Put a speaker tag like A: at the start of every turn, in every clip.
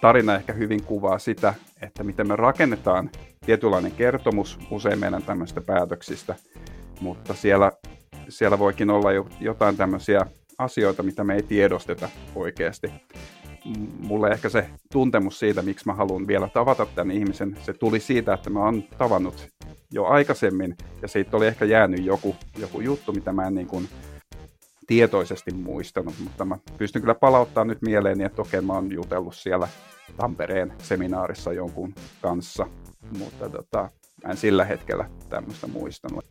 A: tarina ehkä hyvin kuvaa sitä, että miten me rakennetaan tietynlainen kertomus usein meidän tämmöistä päätöksistä, mutta siellä, siellä voikin olla jo jotain tämmöisiä asioita, mitä me ei tiedosteta oikeasti. Mulle ehkä se tuntemus siitä, miksi mä haluan vielä tavata tämän ihmisen, se tuli siitä, että mä oon tavannut jo aikaisemmin, ja siitä oli ehkä jäänyt joku, joku juttu, mitä mä en niin kuin tietoisesti muistanut, mutta mä pystyn kyllä palauttaa nyt mieleeni, että okei, mä oon jutellut siellä Tampereen seminaarissa jonkun kanssa, mutta tota, mä en sillä hetkellä tämmöistä muistanut.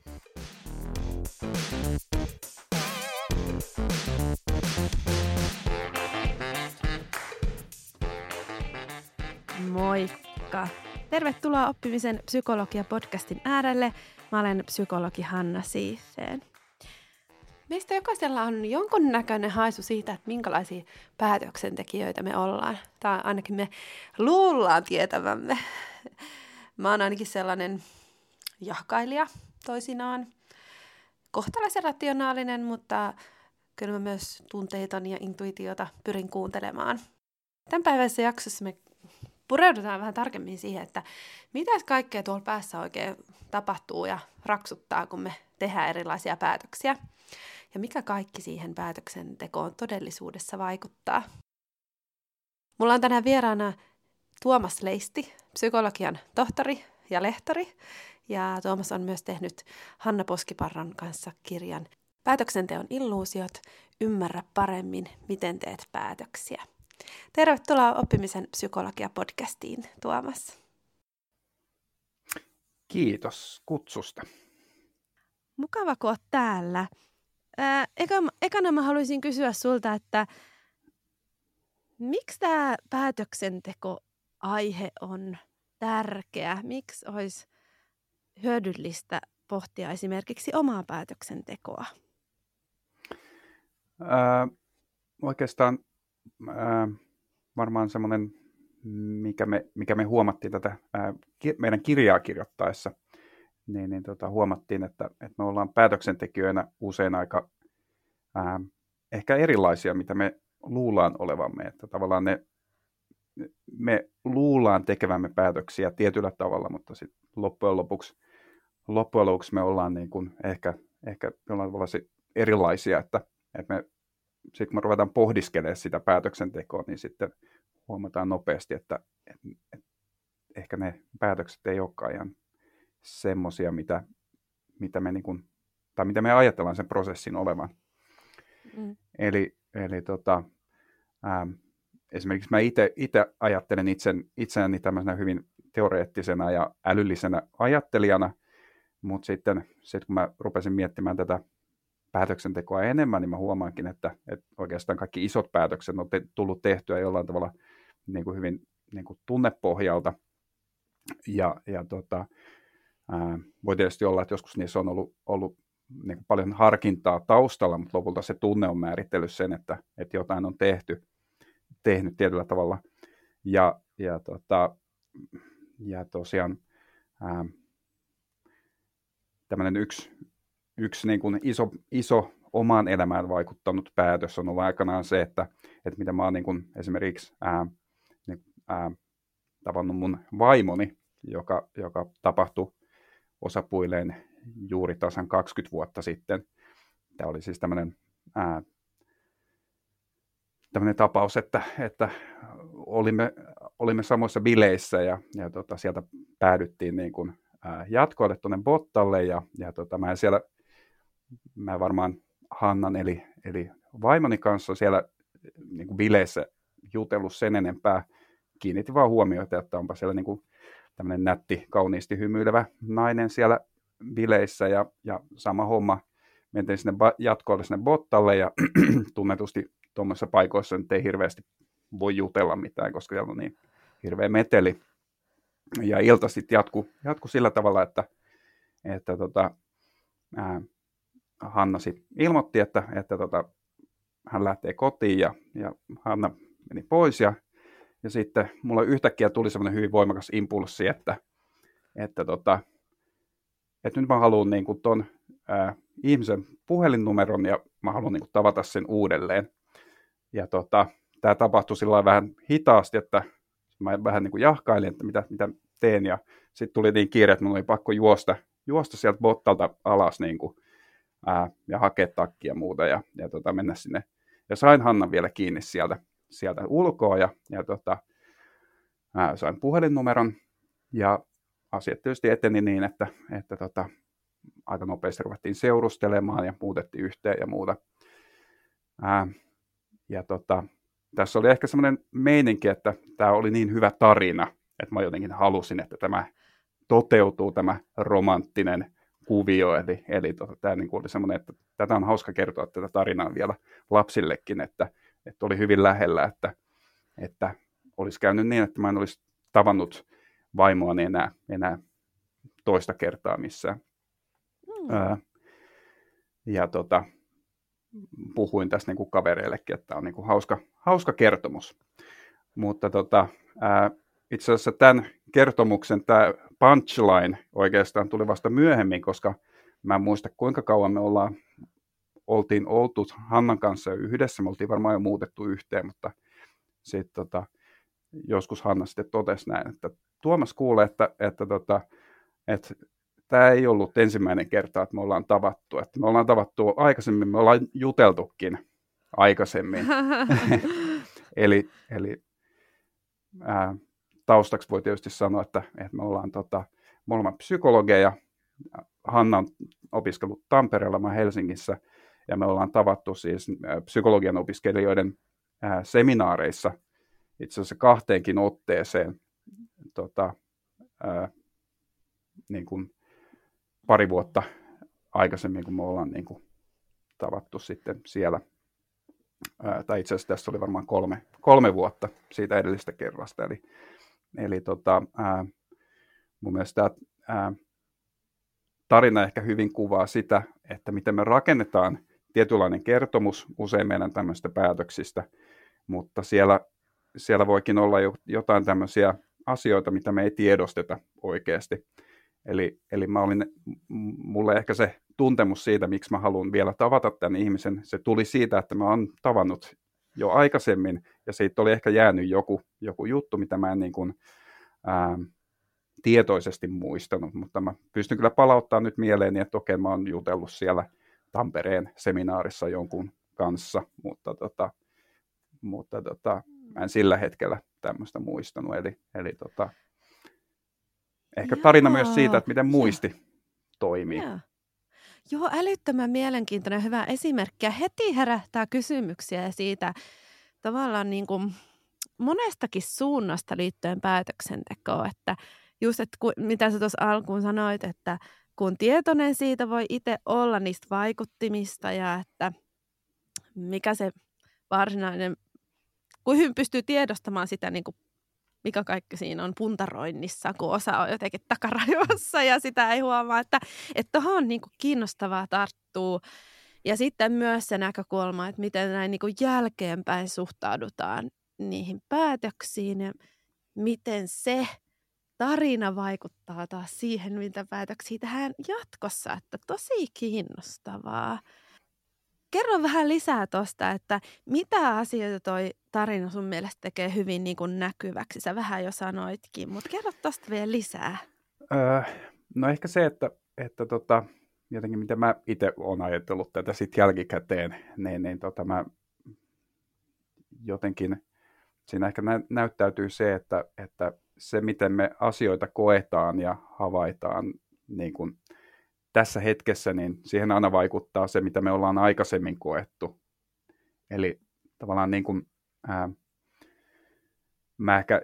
B: Moikka! Tervetuloa oppimisen psykologia-podcastin äärelle. Mä olen psykologi Hanna Siiseen. Meistä jokaisella on jonkun näköinen haisu siitä, että minkälaisia päätöksentekijöitä me ollaan. Tai ainakin me luullaan tietävämme. Mä oon ainakin sellainen jahkailija toisinaan. Kohtalaisen rationaalinen, mutta kyllä mä myös tunteita ja intuitiota pyrin kuuntelemaan. Tämän päiväisessä jaksossa me pureudutaan vähän tarkemmin siihen, että mitä kaikkea tuolla päässä oikein tapahtuu ja raksuttaa, kun me tehdään erilaisia päätöksiä. Ja mikä kaikki siihen päätöksentekoon todellisuudessa vaikuttaa. Mulla on tänään vieraana Tuomas Leisti, psykologian tohtori ja lehtori. Ja Tuomas on myös tehnyt Hanna Poskiparran kanssa kirjan Päätöksenteon illuusiot, ymmärrä paremmin, miten teet päätöksiä. Tervetuloa oppimisen psykologia-podcastiin, Tuomas.
A: Kiitos kutsusta.
B: Mukava, kun olet täällä. Eka, ekana mä haluaisin kysyä sulta, että miksi tämä päätöksenteko-aihe on tärkeä? Miksi olisi hyödyllistä pohtia esimerkiksi omaa päätöksentekoa?
A: Ää, oikeastaan ää, varmaan semmoinen, mikä me, mikä me huomattiin tätä ää, meidän kirjaa kirjoittaessa, niin, niin tota, huomattiin, että, että me ollaan päätöksentekijöinä usein aika ää, ehkä erilaisia, mitä me luullaan olevamme. Että tavallaan ne, me luullaan tekevämme päätöksiä tietyllä tavalla, mutta sitten loppujen lopuksi, loppujen lopuksi me ollaan niin kuin ehkä, ehkä jollain tavalla erilaisia, että, että me sitten kun me ruvetaan pohdiskelemaan sitä päätöksentekoa, niin sitten huomataan nopeasti, että, että, että ehkä ne päätökset ei olekaan ihan semmoisia, mitä, mitä me niin kuin, tai mitä me ajatellaan sen prosessin olevan. Mm. Eli, eli tota, ähm, esimerkiksi mä itse ajattelen itsen, itseäni tämmöisenä hyvin teoreettisena ja älyllisenä ajattelijana, mutta sitten sit kun mä rupesin miettimään tätä päätöksentekoa enemmän, niin mä huomaankin, että, että oikeastaan kaikki isot päätökset on te, tullut tehtyä jollain tavalla niin kuin hyvin niin kuin tunnepohjalta. Ja, ja tota, ää, voi tietysti olla, että joskus niissä on ollut, ollut niin paljon harkintaa taustalla, mutta lopulta se tunne on määritellyt sen, että, että jotain on tehty, tehnyt tietyllä tavalla. Ja, ja, tota, ja tosiaan ää, tämmöinen yksi, yksi niin kuin iso, iso omaan elämään vaikuttanut päätös on ollut aikanaan se, että, että mitä mä oon niin kuin esimerkiksi ää, niin, ää, tavannut mun vaimoni, joka, joka tapahtui osapuilleen juuri tasan 20 vuotta sitten. Tämä oli siis tämmöinen, ää, tämmöinen tapaus, että, että olimme, olimme samoissa bileissä ja, ja tota, sieltä päädyttiin niin kuin, ää, jatkoille tuonne Bottalle ja, ja tota, mä siellä mä varmaan Hannan eli, eli vaimoni kanssa siellä niin kuin bileissä jutellut sen enempää. Kiinnitin vaan huomiota, että onpa siellä niin kuin tämmöinen nätti, kauniisti hymyilevä nainen siellä bileissä ja, ja sama homma. Mentiin sinne jatkoille sinne Bottalle ja tunnetusti tuommoisissa paikoissa nyt ei hirveästi voi jutella mitään, koska siellä on niin hirveä meteli. Ja ilta sitten jatku, jatku sillä tavalla, että, että tota, ää, Hanna sitten ilmoitti, että, että tota, hän lähtee kotiin ja, ja Hanna meni pois ja, ja sitten mulla yhtäkkiä tuli semmoinen hyvin voimakas impulssi, että, että, tota, että nyt mä haluan niin ää, ihmisen puhelinnumeron ja mä haluan niin kuin tavata sen uudelleen. Ja tota, tämä tapahtui sillä vähän hitaasti, että, Mä vähän niin kuin jahkailin, että mitä, mitä teen, ja sitten tuli niin kiire, että mun oli pakko juosta, juosta sieltä bottalta alas niin kuin, ää, ja hakea takkia ja muuta, ja, ja tota, mennä sinne. Ja sain Hannan vielä kiinni sieltä, sieltä ulkoa, ja, ja tota, ää, sain puhelinnumeron, ja asiat tietysti eteni niin, että, että tota, aika nopeasti ruvettiin seurustelemaan ja muutettiin yhteen ja muuta. Ää, ja tota, tässä oli ehkä semmoinen meininki, että tämä oli niin hyvä tarina, että mä jotenkin halusin, että tämä toteutuu, tämä romanttinen kuvio. Eli, eli tota, tämä niin oli semmoinen, että tätä on hauska kertoa tätä tarinaa vielä lapsillekin, että, että oli hyvin lähellä, että, että olisi käynyt niin, että mä en olisi tavannut vaimoani enää, enää toista kertaa missään. Mm. Ää, ja tota, puhuin tässä niin kuin kavereillekin, että on niin kuin hauska, hauska kertomus. Mutta tota, ää, itse asiassa tämän kertomuksen tämä punchline oikeastaan tuli vasta myöhemmin, koska mä en muista kuinka kauan me ollaan, oltiin oltu Hannan kanssa yhdessä, me oltiin varmaan jo muutettu yhteen, mutta sitten tota, joskus Hanna sitten totesi näin, että Tuomas kuulee, että, että, tota, että tämä ei ollut ensimmäinen kerta, että me ollaan tavattu. Että me ollaan tavattu aikaisemmin, me ollaan juteltukin aikaisemmin. eli eli ää, taustaksi voi tietysti sanoa, että, että me ollaan tota, molemmat psykologeja. Hanna on opiskellut Tampereella, mä Helsingissä, ja me ollaan tavattu siis psykologian opiskelijoiden seminaareissa itse asiassa kahteenkin otteeseen tota, ää, niin kuin pari vuotta aikaisemmin, kun me ollaan niin kuin tavattu sitten siellä. Ää, tai itse asiassa tässä oli varmaan kolme, kolme vuotta siitä edellistä kerrasta. Eli, eli tota, ää, mun mielestä tämä tarina ehkä hyvin kuvaa sitä, että miten me rakennetaan tietynlainen kertomus usein meidän tämmöistä päätöksistä, mutta siellä, siellä voikin olla jo, jotain tämmöisiä asioita, mitä me ei tiedosteta oikeasti. Eli, eli mä olin, mulle ehkä se tuntemus siitä, miksi mä haluan vielä tavata tämän ihmisen, se tuli siitä, että mä oon tavannut jo aikaisemmin, ja siitä oli ehkä jäänyt joku, joku juttu, mitä mä en niin kuin, ää, tietoisesti muistanut, mutta mä pystyn kyllä palauttamaan nyt mieleeni, että okei, mä oon jutellut siellä Tampereen seminaarissa jonkun kanssa, mutta, tota, mutta tota, mä en sillä hetkellä tämmöistä muistanut, eli, eli tota, ehkä tarina Jaa. myös siitä, että miten muisti Jaa. toimii. Jaa.
B: Joo, älyttömän mielenkiintoinen hyvä esimerkki. Ja heti herättää kysymyksiä siitä tavallaan niin kuin monestakin suunnasta liittyen päätöksentekoon. Että just, että ku, mitä sä tuossa alkuun sanoit, että kun tietoinen siitä voi itse olla niistä vaikuttimista ja että mikä se varsinainen, kuin hyvin pystyy tiedostamaan sitä niin kuin mikä kaikki siinä on puntaroinnissa, kun osa on jotenkin takarajoissa ja sitä ei huomaa, että tuohon on niin kuin kiinnostavaa tarttuu. Ja sitten myös se näkökulma, että miten näin niin kuin jälkeenpäin suhtaudutaan niihin päätöksiin ja miten se tarina vaikuttaa taas siihen, mitä päätöksiä tähän jatkossa. Että tosi kiinnostavaa. Kerro vähän lisää tuosta, että mitä asioita toi tarina sun mielestä tekee hyvin niin kuin näkyväksi? Sä vähän jo sanoitkin, mutta kerro tuosta vielä lisää.
A: Öö, no ehkä se, että, että tota, jotenkin mitä mä itse olen ajatellut tätä sitten jälkikäteen, niin, niin tota, mä jotenkin siinä ehkä nä- näyttäytyy se, että, että se miten me asioita koetaan ja havaitaan niin kuin tässä hetkessä, niin siihen aina vaikuttaa se, mitä me ollaan aikaisemmin koettu. Eli tavallaan niin kuin, ää, mä ehkä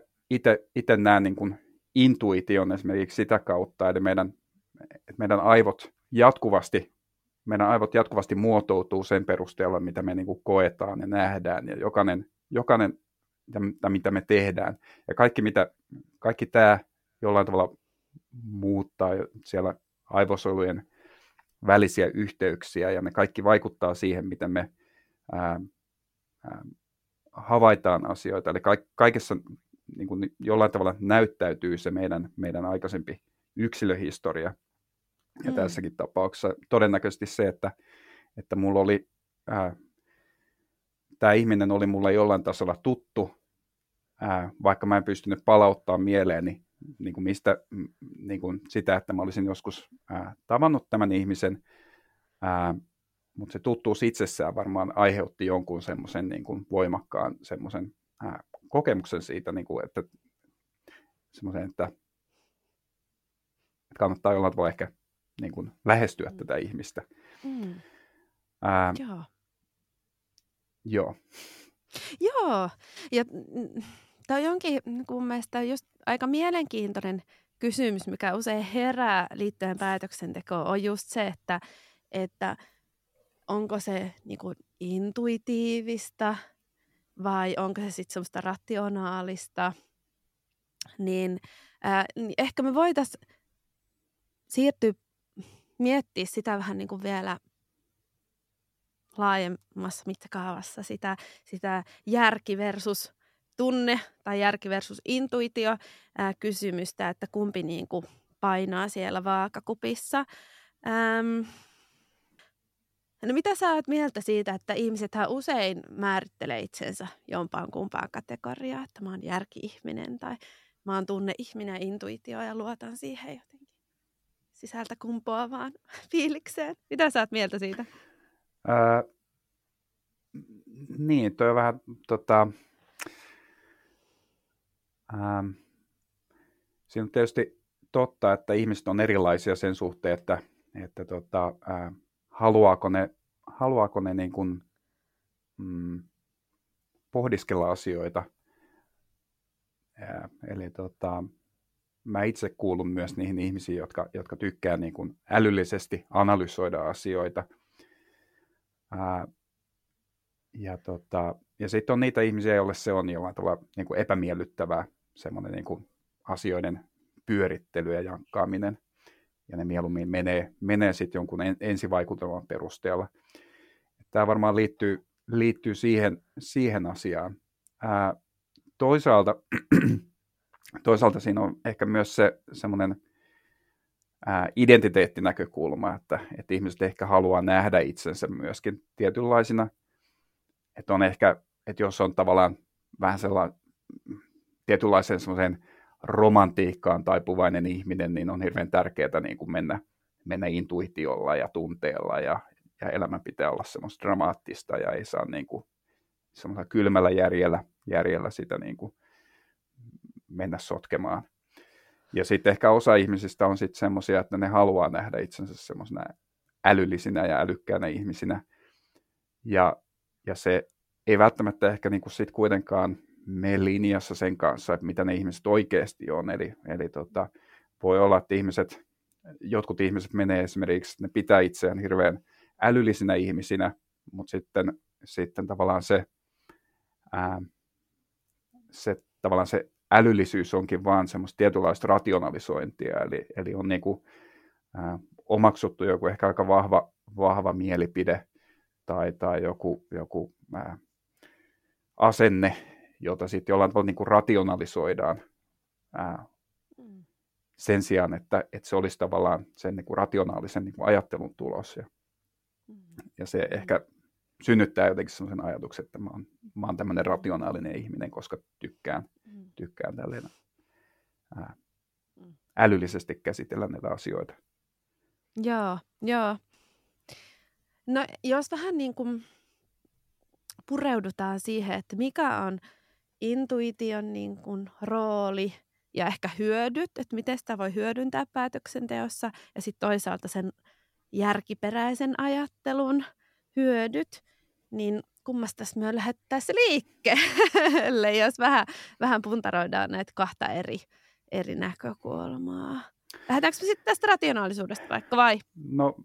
A: itse näen niin kuin intuition esimerkiksi sitä kautta, että meidän, että meidän aivot jatkuvasti meidän aivot jatkuvasti muotoutuu sen perusteella, mitä me niin kuin koetaan ja nähdään, ja jokainen, jokainen ja mitä me tehdään. Ja kaikki, mitä, kaikki tämä jollain tavalla muuttaa siellä aivosolujen välisiä yhteyksiä ja ne kaikki vaikuttaa siihen, miten me ää, ää, havaitaan asioita. Eli ka- kaikessa niin kuin jollain tavalla näyttäytyy se meidän, meidän aikaisempi yksilöhistoria. Ja mm. tässäkin tapauksessa todennäköisesti se, että, että mulla oli, ää, tämä ihminen oli mulle jollain tasolla tuttu, ää, vaikka mä en pystynyt palauttaa mieleeni niin kuin mistä, niin kuin sitä, että mä olisin joskus ää, tavannut tämän ihmisen, ää, mutta se tuttuus itsessään varmaan aiheutti jonkun semmoisen niin kuin voimakkaan semmoisen ää, kokemuksen siitä, niin kuin, että semmoisen, että, että kannattaa jollain tavalla ehkä niin kuin lähestyä mm. tätä ihmistä. Mm. Ää,
B: joo.
A: Joo.
B: Joo, ja tämä on jonkin kun mielestä just aika mielenkiintoinen kysymys, mikä usein herää liittyen päätöksentekoon, on just se, että, että onko se niin kuin intuitiivista vai onko se sitten semmoista rationaalista, niin, ää, niin ehkä me voitaisiin siirtyä miettiä sitä vähän niin kuin vielä laajemmassa mittakaavassa, sitä, sitä järki versus tunne tai järki versus intuitio ää, kysymystä, että kumpi niin kuin painaa siellä vaakakupissa. Ähm, No mitä sä oot mieltä siitä, että ihmisethän usein määrittelee itsensä jompaan kumpaan kategoriaan, että mä oon järki-ihminen tai mä oon tunne-ihminen ja intuitio ja luotan siihen jotenkin sisältä kumpuavaan fiilikseen. Mitä sä oot mieltä siitä?
A: Öö, niin, toi on vähän tota, ähm, siinä on tietysti totta, että ihmiset on erilaisia sen suhteen, että, että tota, äh, haluaako ne, haluaako ne niin kuin, mm, pohdiskella asioita. Ja, eli tota, mä itse kuulun myös niihin ihmisiin, jotka, jotka tykkää niin kuin älyllisesti analysoida asioita. Ää, ja tota, ja sitten on niitä ihmisiä, joille se on jollain tavalla niin kuin epämiellyttävää, semmoinen niin kuin asioiden pyörittely ja jankkaaminen ja ne mieluummin menee, menee sitten jonkun ensivaikutelman perusteella. Tämä varmaan liittyy, liittyy siihen, siihen asiaan. Ää, toisaalta, toisaalta siinä on ehkä myös se semmoinen identiteettinäkökulma, että, että ihmiset ehkä haluaa nähdä itsensä myöskin tietynlaisina, että on ehkä, että jos on tavallaan vähän sellainen tietynlaisen semmoisen romantiikkaan taipuvainen ihminen, niin on hirveän tärkeää niin kuin mennä, mennä intuitiolla ja tunteella ja, ja elämän pitää olla semmoista dramaattista ja ei saa niin kuin, kylmällä järjellä, järjellä sitä niin kuin mennä sotkemaan. Ja sitten ehkä osa ihmisistä on sitten semmoisia, että ne haluaa nähdä itsensä semmoisena älyllisinä ja älykkäänä ihmisinä. Ja, ja se ei välttämättä ehkä niin kuin sit kuitenkaan mene linjassa sen kanssa, että mitä ne ihmiset oikeasti on. Eli, eli tota, voi olla, että ihmiset, jotkut ihmiset menee esimerkiksi, ne pitää itseään hirveän älyllisinä ihmisinä, mutta sitten, sitten tavallaan se, ää, se, tavallaan se älyllisyys onkin vaan semmoista tietynlaista rationalisointia, eli, eli on niinku, ää, omaksuttu joku ehkä aika vahva, vahva mielipide tai, tai joku, joku ää, asenne, jota sitten jollain tavalla niin kuin rationalisoidaan mm. sen sijaan, että, että se olisi tavallaan sen niin kuin rationaalisen niin kuin ajattelun tulos. Ja, mm. ja se ehkä synnyttää jotenkin sellaisen ajatuksen, että mä oon, mä oon tämmöinen rationaalinen ihminen, koska tykkään, mm. tykkään tälleen ää, mm. älyllisesti käsitellä näitä asioita.
B: Joo, joo. No jos vähän niin kuin pureudutaan siihen, että mikä on intuition niin kuin rooli ja ehkä hyödyt, että miten sitä voi hyödyntää päätöksenteossa ja sitten toisaalta sen järkiperäisen ajattelun hyödyt, niin kummasta me lähdettäisiin liikkeelle, jos vähän, vähän puntaroidaan näitä kahta eri, eri näkökulmaa. Lähdetäänkö me sitten tästä rationaalisuudesta vaikka vai?
A: No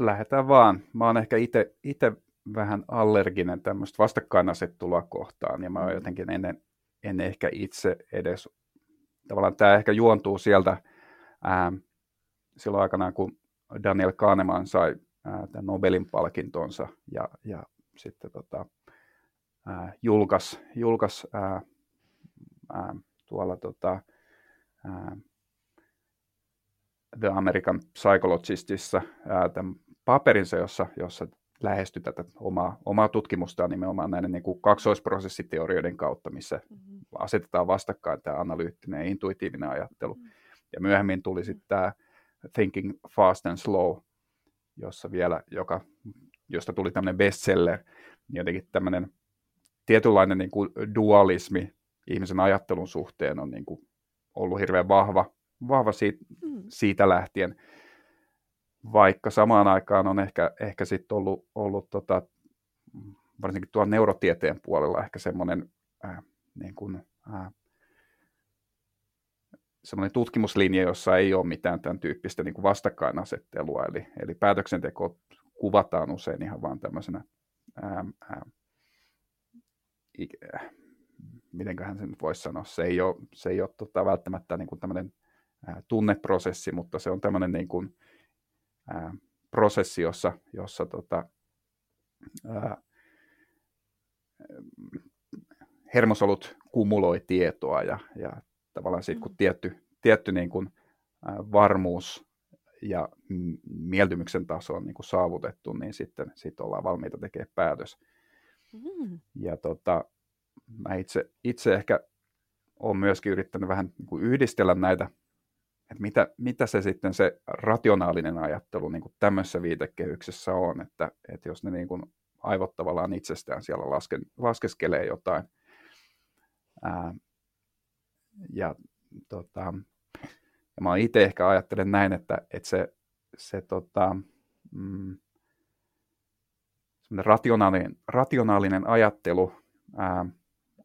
A: lähdetään vaan. Mä oon ehkä itse vähän allerginen tämmöistä vastakkainasettelua kohtaan, ja mä oon mm. jotenkin ennen, en ehkä itse edes, tavallaan tämä ehkä juontuu sieltä ää, silloin aikanaan, kun Daniel Kahneman sai ää, tämän Nobelin palkintonsa, ja, ja sitten tota, ää, julkas, julkas ää, ää, tuolla tota, ää, The American Psychologistissa ää, tämän paperinsa, jossa, jossa lähestyi tätä omaa, omaa tutkimustaan nimenomaan näiden niin kuin kaksoisprosessiteorioiden kautta, missä, mm-hmm. asetetaan vastakkain tämä analyyttinen ja intuitiivinen ajattelu. Mm. Ja myöhemmin tuli sitten tämä Thinking Fast and Slow, jossa vielä, joka, josta tuli tämmöinen bestseller, niin jotenkin tämmöinen tietynlainen niin kuin dualismi ihmisen ajattelun suhteen on niin kuin ollut hirveän vahva, vahva siitä, mm. siitä lähtien, vaikka samaan aikaan on ehkä, ehkä sitten ollut, ollut tota, varsinkin tuolla neurotieteen puolella ehkä semmoinen äh, niin kuin, äh, semmoinen tutkimuslinja, jossa ei ole mitään tämän tyyppistä niin kuin vastakkainasettelua, eli, eli päätöksenteko kuvataan usein ihan vaan tämmöisenä, ää, ää, mitenköhän sen voisi sanoa, se ei ole, se ei ole tota, välttämättä niin kuin tämmöinen ää, tunneprosessi, mutta se on tämmöinen niin kuin, ää, prosessi, jossa, jossa tota, ää, hermosolut kumuloi tietoa ja, ja tavallaan sitten kun mm. tietty, tietty niin kuin, ää, varmuus ja mieltymyksen taso on niin kuin saavutettu, niin sitten sit ollaan valmiita tekemään päätös. Mm. Ja tota, mä itse, itse ehkä olen myöskin yrittänyt vähän niin kuin yhdistellä näitä, että mitä, mitä se sitten se rationaalinen ajattelu niin kuin tämmöisessä viitekehyksessä on, että, että jos ne niin kuin aivot tavallaan itsestään siellä laske, laskeskelee jotain, ää, ja, tota, ja mä itse ehkä ajattelen näin, että, että se, se tota, mm, rationaalinen, rationaalinen ajattelu ää,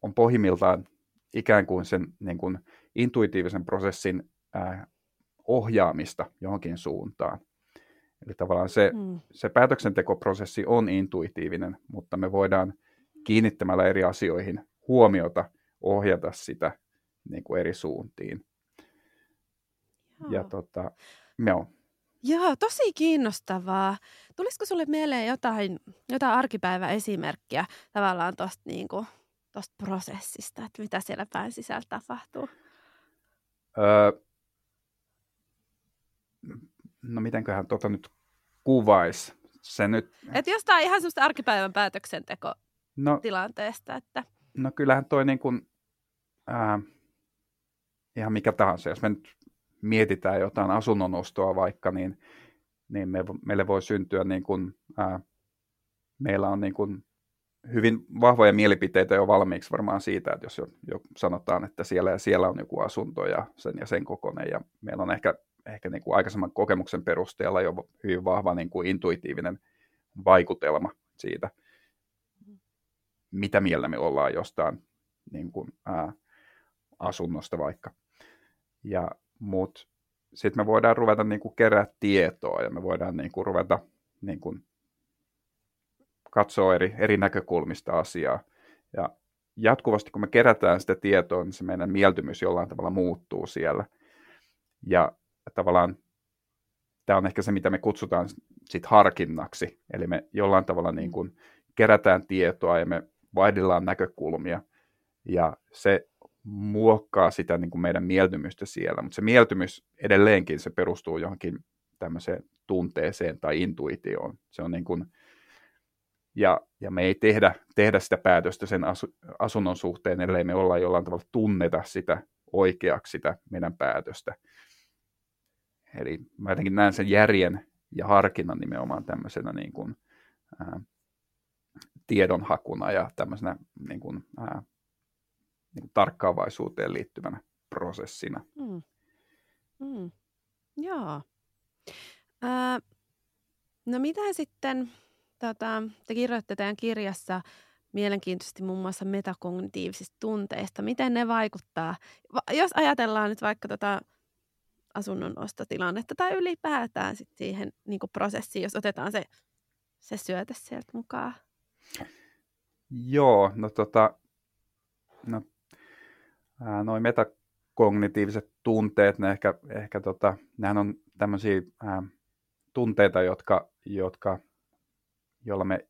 A: on pohjimmiltaan ikään kuin sen niin kuin intuitiivisen prosessin ää, ohjaamista johonkin suuntaan. Eli tavallaan se, mm. se päätöksentekoprosessi on intuitiivinen, mutta me voidaan kiinnittämällä eri asioihin huomiota ohjata sitä niin kuin eri suuntiin. Ja tota, joo.
B: Joo, tosi kiinnostavaa. Tulisiko sulle mieleen jotain, jotain arkipäiväesimerkkiä tavallaan tuosta niin prosessista, että mitä siellä pään sisällä tapahtuu? Öö,
A: no mitenköhän tota nyt kuvaisi? Se nyt...
B: Et jostain ihan semmoista arkipäivän päätöksenteko no, tilanteesta, että...
A: No kyllähän toi niin kuin, ää, ihan mikä tahansa, jos me nyt mietitään jotain asunnon ostoa vaikka, niin, niin me, meille voi syntyä niin kuin, ää, meillä on niin kuin hyvin vahvoja mielipiteitä jo valmiiksi varmaan siitä, että jos jo, jo sanotaan, että siellä ja siellä on joku asunto ja sen ja sen kokoinen, ja meillä on ehkä, ehkä niin kuin aikaisemman kokemuksen perusteella jo hyvin vahva niin kuin intuitiivinen vaikutelma siitä, mitä mieltä me ollaan jostain niin kuin, ää, asunnosta vaikka. Ja, mut sitten me voidaan ruveta niin kuin kerää tietoa ja me voidaan niin kuin ruveta niin kuin katsoa eri, eri näkökulmista asiaa. Ja jatkuvasti kun me kerätään sitä tietoa, niin se meidän mieltymys jollain tavalla muuttuu siellä. Ja tavallaan tämä on ehkä se, mitä me kutsutaan sit harkinnaksi. Eli me jollain tavalla niin kuin kerätään tietoa ja me vaihdellaan näkökulmia. Ja se muokkaa sitä niin kuin meidän mieltymystä siellä, mutta se mieltymys edelleenkin se perustuu johonkin tämmöiseen tunteeseen tai intuitioon. Se on niin kuin, ja, ja me ei tehdä, tehdä sitä päätöstä sen asu, asunnon suhteen, ellei me olla jollain tavalla tunneta sitä oikeaksi sitä meidän päätöstä. Eli mä jotenkin näen sen järjen ja harkinnan nimenomaan tämmöisenä niin kuin, ää, tiedonhakuna ja tämmöisenä niin kuin, ää, niin tarkkaavaisuuteen liittyvänä prosessina. Mm.
B: Mm. Joo. Ää, no mitä sitten, tota, te kirjoitte teidän kirjassa mielenkiintoisesti muun muassa metakognitiivisista tunteista. Miten ne vaikuttaa? Jos ajatellaan nyt vaikka tota asunnon ostotilannetta tai ylipäätään sit siihen niin prosessiin, jos otetaan se, se syöte sieltä mukaan.
A: Joo, no tota, no noin metakognitiiviset tunteet, ne ehkä, ehkä tota, nehän on tämmöisiä ää, tunteita, jotka, jotka, joilla me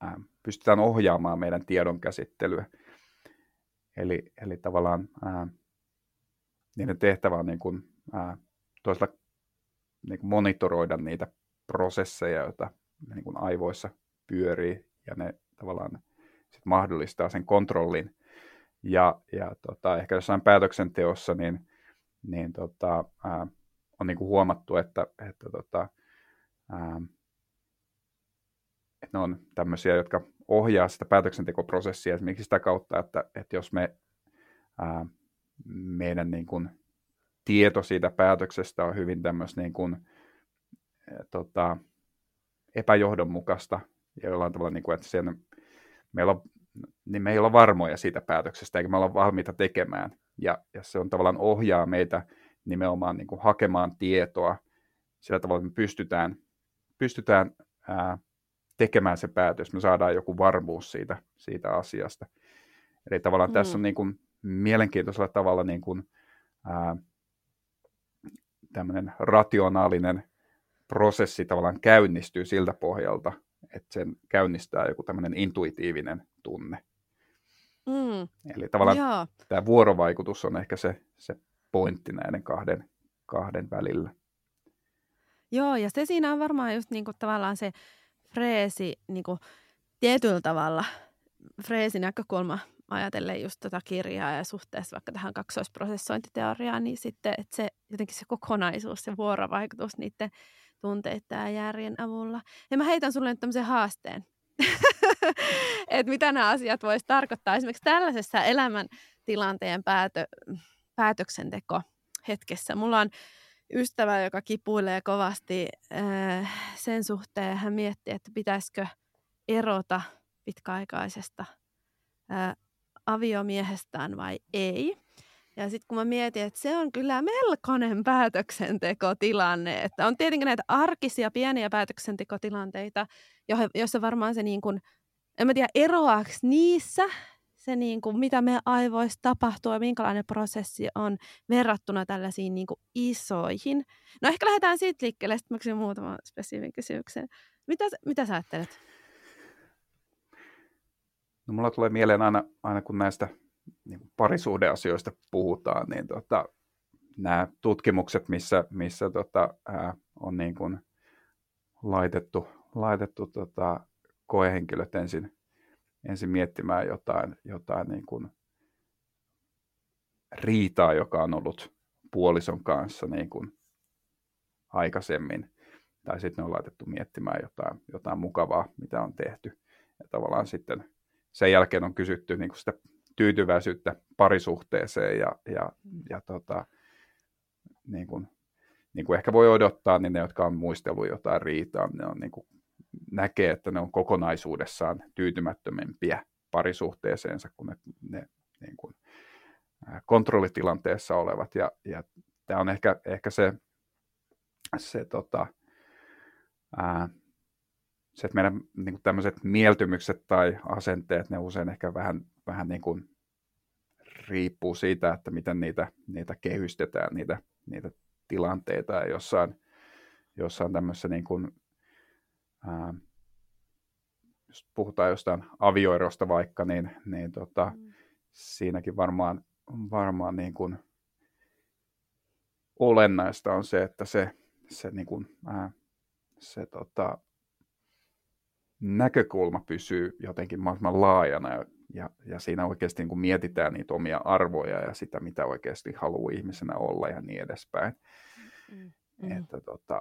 A: ää, pystytään ohjaamaan meidän tiedon käsittelyä. Eli, eli tavallaan ää, niiden tehtävä on niin kuin, ää, toisella niin kuin monitoroida niitä prosesseja, joita niin kuin aivoissa pyörii, ja ne tavallaan sit mahdollistaa sen kontrollin Ja, ja tota, ehkä jossain päätöksenteossa niin, niin tota, ää, on niin kuin huomattu, että, että, tota, ää, että ne on tämmöisiä, jotka ohjaa sitä päätöksentekoprosessia esimerkiksi sitä kautta, että, että jos me ää, meidän niin kuin, tieto siitä päätöksestä on hyvin tämmöistä niin kuin, ää, tota, epäjohdonmukaista ja jollain tavalla, niin kuin, että sen, meillä on, niin me ei olla varmoja siitä päätöksestä, eikä me olla valmiita tekemään. Ja, ja se on tavallaan ohjaa meitä nimenomaan niin kuin hakemaan tietoa sillä tavalla, että me pystytään, pystytään ää, tekemään se päätös, me saadaan joku varmuus siitä, siitä asiasta. Eli tavallaan mm. tässä on niin kuin mielenkiintoisella tavalla niin kuin, ää, tämmöinen rationaalinen prosessi tavallaan käynnistyy siltä pohjalta, että sen käynnistää joku tämmöinen intuitiivinen tunne. Mm. Eli tavallaan Joo. tämä vuorovaikutus on ehkä se, se pointti näiden kahden, kahden välillä.
B: Joo, ja se siinä on varmaan just niinku tavallaan se freesi niinku tietyllä tavalla, freesin näkökulma ajatellen just tota kirjaa ja suhteessa vaikka tähän kaksoisprosessointiteoriaan, niin sitten, että se jotenkin se kokonaisuus, se vuorovaikutus niiden tunteiden ja järjen avulla. Ja mä heitän sulle nyt tämmöisen haasteen, että mitä nämä asiat voisi tarkoittaa esimerkiksi tällaisessa elämäntilanteen päätö, päätöksenteko hetkessä. Mulla on ystävä, joka kipuilee kovasti äh, sen suhteen. Hän miettii, että pitäisikö erota pitkäaikaisesta äh, aviomiehestään vai ei. Ja sitten kun mä mietin, että se on kyllä melkoinen päätöksentekotilanne, että on tietenkin näitä arkisia pieniä päätöksentekotilanteita, joissa varmaan se niin kuin, en mä tiedä eroaako niissä se, niin kuin, mitä me aivoissa tapahtuu ja minkälainen prosessi on verrattuna tällaisiin niin kuin isoihin. No ehkä lähdetään siitä liikkeelle, sitten mä kysyn muutaman spesifin kysymyksen. Mitä, mitä sä ajattelet?
A: No mulla tulee mieleen aina, aina kun näistä niin parisuhdeasioista puhutaan, niin tota, nämä tutkimukset, missä, missä tota, ää, on niin kuin laitettu, laitettu tota, koehenkilöt ensin, ensin miettimään jotain, jotain niin kuin riitaa, joka on ollut puolison kanssa niin kuin aikaisemmin. Tai sitten ne on laitettu miettimään jotain, jotain mukavaa, mitä on tehty. Ja tavallaan sitten sen jälkeen on kysytty niin kuin sitä tyytyväisyyttä parisuhteeseen ja, ja, ja tota, niin kuin, niin kuin ehkä voi odottaa, niin ne, jotka on muistellut jotain riitaa, ne on niin kuin, näkee, että ne on kokonaisuudessaan tyytymättömempiä parisuhteeseensa kuin ne, ne niin kuin, kontrollitilanteessa olevat. Ja, ja tämä on ehkä, ehkä se, se tota, ää, se, että meidän niin kuin tämmöiset mieltymykset tai asenteet, ne usein ehkä vähän, vähän niin kuin riippuu siitä, että miten niitä, niitä kehystetään, niitä, niitä tilanteita ja jossain, jossain tämmöisessä niin kuin, ää, jos puhutaan jostain avioerosta vaikka, niin, niin tota, mm. siinäkin varmaan, varmaan niin kuin olennaista on se, että se, se, niin kuin, ää, se tota, näkökulma pysyy jotenkin mahdollisimman laajana ja, ja, ja siinä oikeasti niin kuin mietitään niitä omia arvoja ja sitä, mitä oikeasti haluaa ihmisenä olla ja niin edespäin. Mm, mm. Että, tota,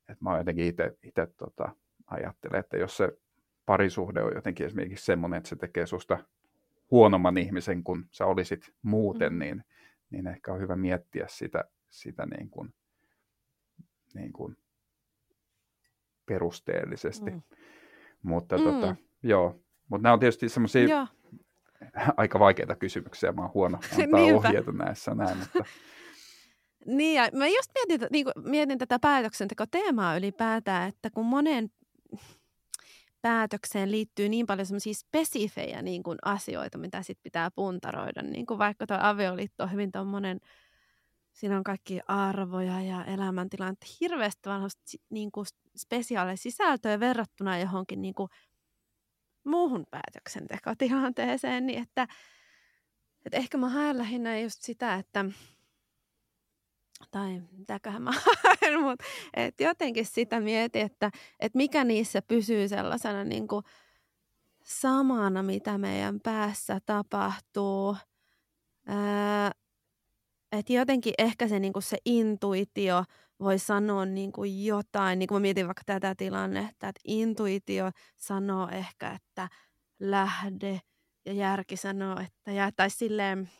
A: että mä jotenkin itse tota, ajattelen, että jos se parisuhde on jotenkin esimerkiksi semmoinen, että se tekee susta huonomman ihmisen kuin sä olisit muuten, mm. niin, niin ehkä on hyvä miettiä sitä, sitä niin kuin, niin kuin perusteellisesti. Mm. Mutta mm. tota, joo. Mutta nämä on tietysti semmoisia aika vaikeita kysymyksiä. Mä oon huono antaa ohjeita näissä näin. Mutta...
B: niin, ja mä just mietin, niin kuin, mietin tätä päätöksentekoteemaa ylipäätään, että kun monen päätökseen liittyy niin paljon semmoisia spesifejä niin kuin asioita, mitä sit pitää puntaroida. Niin kuin vaikka tuo avioliitto on hyvin tuommoinen, siinä on kaikki arvoja ja elämäntilanteet, hirveästi niin kuin sisältöä verrattuna johonkin niin kuin muuhun päätöksentekotilanteeseen, niin että, että ehkä mä haen lähinnä just sitä, että tai mitäköhän mä haen, mutta että jotenkin sitä mietin, että, että mikä niissä pysyy sellaisena niin kuin samana, mitä meidän päässä tapahtuu. Ää, et jotenkin ehkä se, niinku se intuitio voi sanoa niinku jotain, niin kuin mä mietin vaikka tätä tilannetta, että intuitio sanoo ehkä, että lähde ja järki sanoo, että jää, tai silleen,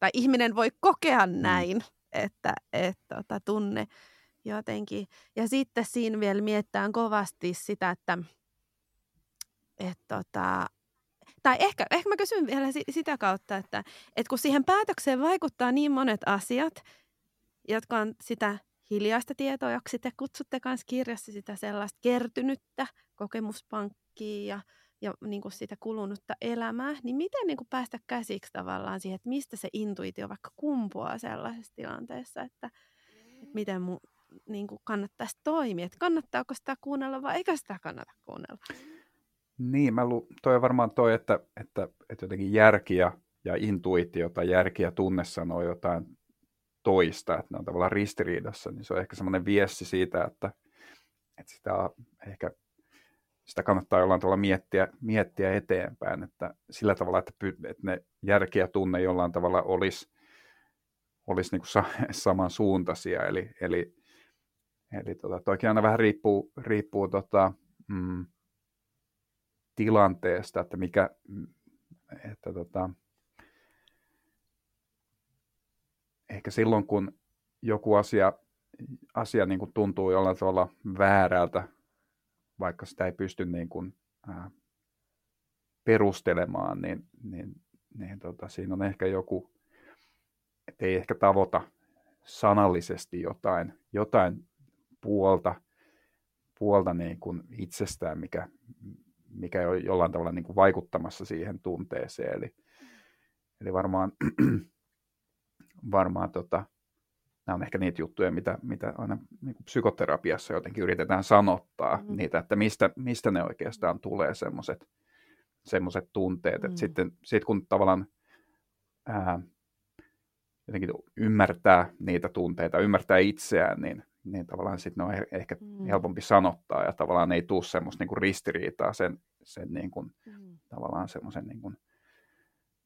B: tai ihminen voi kokea mm. näin, mm. että et, tota, tunne jotenkin. Ja sitten siinä vielä miettään kovasti sitä, että et, tota, tai ehkä, ehkä mä kysyn vielä sitä kautta, että, että kun siihen päätökseen vaikuttaa niin monet asiat, jotka on sitä hiljaista tietoa, joksi te kutsutte myös kirjassa sitä sellaista kertynyttä kokemuspankkia ja, ja niin kuin sitä kulunutta elämää, niin miten niin kuin päästä käsiksi tavallaan siihen, että mistä se intuitio vaikka kumpuaa sellaisessa tilanteessa, että, että miten mun niin kuin kannattaisi toimia, että kannattaako sitä kuunnella vai eikö sitä kannata kuunnella?
A: Niin, mä lu, toi on varmaan toi, että, että, että jotenkin järki ja, ja intuitio tai järki ja tunne sanoo jotain toista, että ne on tavallaan ristiriidassa, niin se on ehkä semmoinen viesti siitä, että, että sitä ehkä sitä kannattaa jollain tavalla miettiä, miettiä eteenpäin, että sillä tavalla, että, py, että ne järki ja tunne jollain tavalla olisi, olisi niin sa, samansuuntaisia, eli, eli, eli tota, toikin aina vähän riippuu, riippuu tota, mm, tilanteesta, että mikä, että tota, ehkä silloin, kun joku asia, asia niin kuin tuntuu jollain tavalla väärältä, vaikka sitä ei pysty niin kuin, ää, perustelemaan, niin, niin, niin tota, siinä on ehkä joku, että ei ehkä tavoita sanallisesti jotain, jotain puolta, puolta niin kuin itsestään, mikä, mikä on jollain tavalla niin kuin vaikuttamassa siihen tunteeseen. Eli, eli varmaan, varmaan tota, nämä on ehkä niitä juttuja, mitä, mitä aina niin kuin psykoterapiassa jotenkin yritetään sanottaa, mm. niitä, että mistä, mistä ne oikeastaan tulee semmoiset semmoiset tunteet. Mm. Että sitten sit kun tavallaan ää, jotenkin ymmärtää niitä tunteita, ymmärtää itseään, niin, niin tavallaan sitten ne on ehkä mm. helpompi sanottaa ja tavallaan ei tule semmoista niinku ristiriitaa sen, sen niinku, mm. tavallaan semmoisen niinku,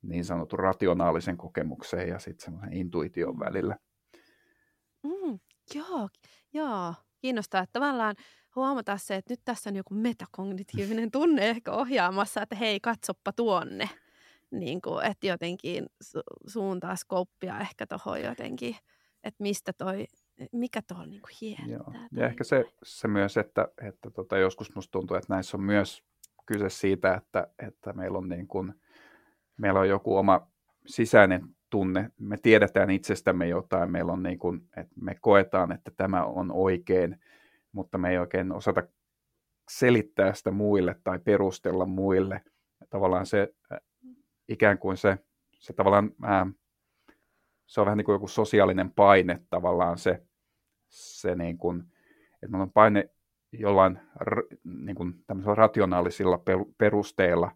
A: niin sanotun rationaalisen kokemuksen ja sitten semmoisen intuition mm. välillä.
B: Mm, joo, joo, kiinnostaa, että tavallaan huomata se, että nyt tässä on joku metakognitiivinen tunne ehkä ohjaamassa, että hei, katsoppa tuonne. Niin kuin, että jotenkin su- suuntaa skouppia ehkä tuohon jotenkin, että mistä toi mikä tuolla niin hiertää.
A: Ja ehkä se, se myös, että, että tota, joskus musta tuntuu, että näissä on myös kyse siitä, että, että meillä, on niin kuin, meillä on joku oma sisäinen tunne, me tiedetään itsestämme jotain, meillä on niin kuin, että me koetaan, että tämä on oikein, mutta me ei oikein osata selittää sitä muille tai perustella muille. Tavallaan se ikään kuin se, se tavallaan ää, se on vähän niin kuin joku sosiaalinen paine tavallaan se, se niin kuin, että meillä on paine jollain niin kuin rationaalisilla perusteilla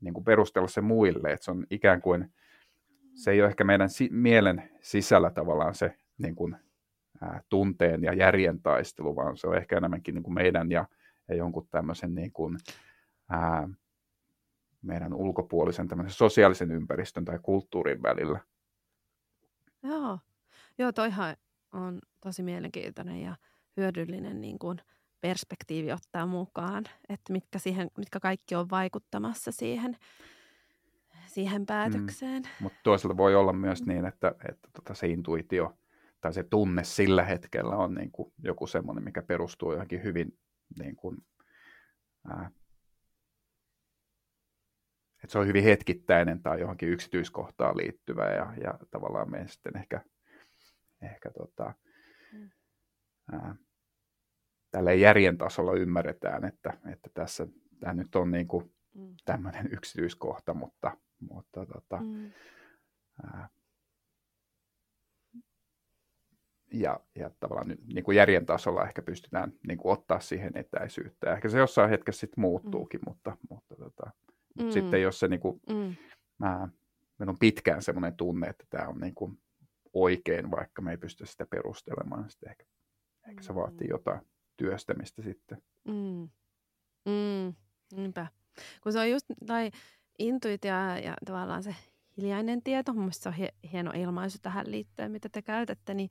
A: niin kuin perustella se muille, että se on ikään kuin, se ei ole ehkä meidän si- mielen sisällä tavallaan se niin kuin, ää, tunteen ja järjen taistelu, vaan se on ehkä enemmänkin niin kuin meidän ja, ja jonkun tämmöisen niin kuin, ää, meidän ulkopuolisen tämmöisen sosiaalisen ympäristön tai kulttuurin välillä.
B: Joo, Joo toihan on tosi mielenkiintoinen ja hyödyllinen niin kuin perspektiivi ottaa mukaan, että mitkä, siihen, mitkä kaikki on vaikuttamassa siihen, siihen päätökseen. Mm.
A: Mutta toisaalta voi olla myös niin, että, että tota se intuitio tai se tunne sillä hetkellä on niin kuin joku semmoinen, mikä perustuu johonkin hyvin niin kuin, ää, että se on hyvin hetkittäinen tai johonkin yksityiskohtaan liittyvä ja, ja tavallaan me sitten ehkä, ehkä tota, mm. ää, tällä järjen tasolla ymmärretään, että, että tässä tämä nyt on niin kuin mm. tämmöinen yksityiskohta, mutta, mutta tota, mm. ää, ja, ja tavallaan niin kuin järjen tasolla ehkä pystytään niin kuin ottaa siihen etäisyyttä. Ehkä se jossain hetkessä sitten muuttuukin, mm. mutta, mutta tota, Mm. Sitten jos se niin kuin, mm. mä, meillä on pitkään semmoinen tunne, että tämä on niin kuin oikein, vaikka me ei pysty sitä perustelemaan, niin sitten ehkä, mm. ehkä se vaatii mm. jotain työstämistä sitten.
B: Mm. Mm. Niinpä. Kun se on just, tai intuitio ja tavallaan se hiljainen tieto, mun se on hieno ilmaisu tähän liittyen, mitä te käytätte, niin,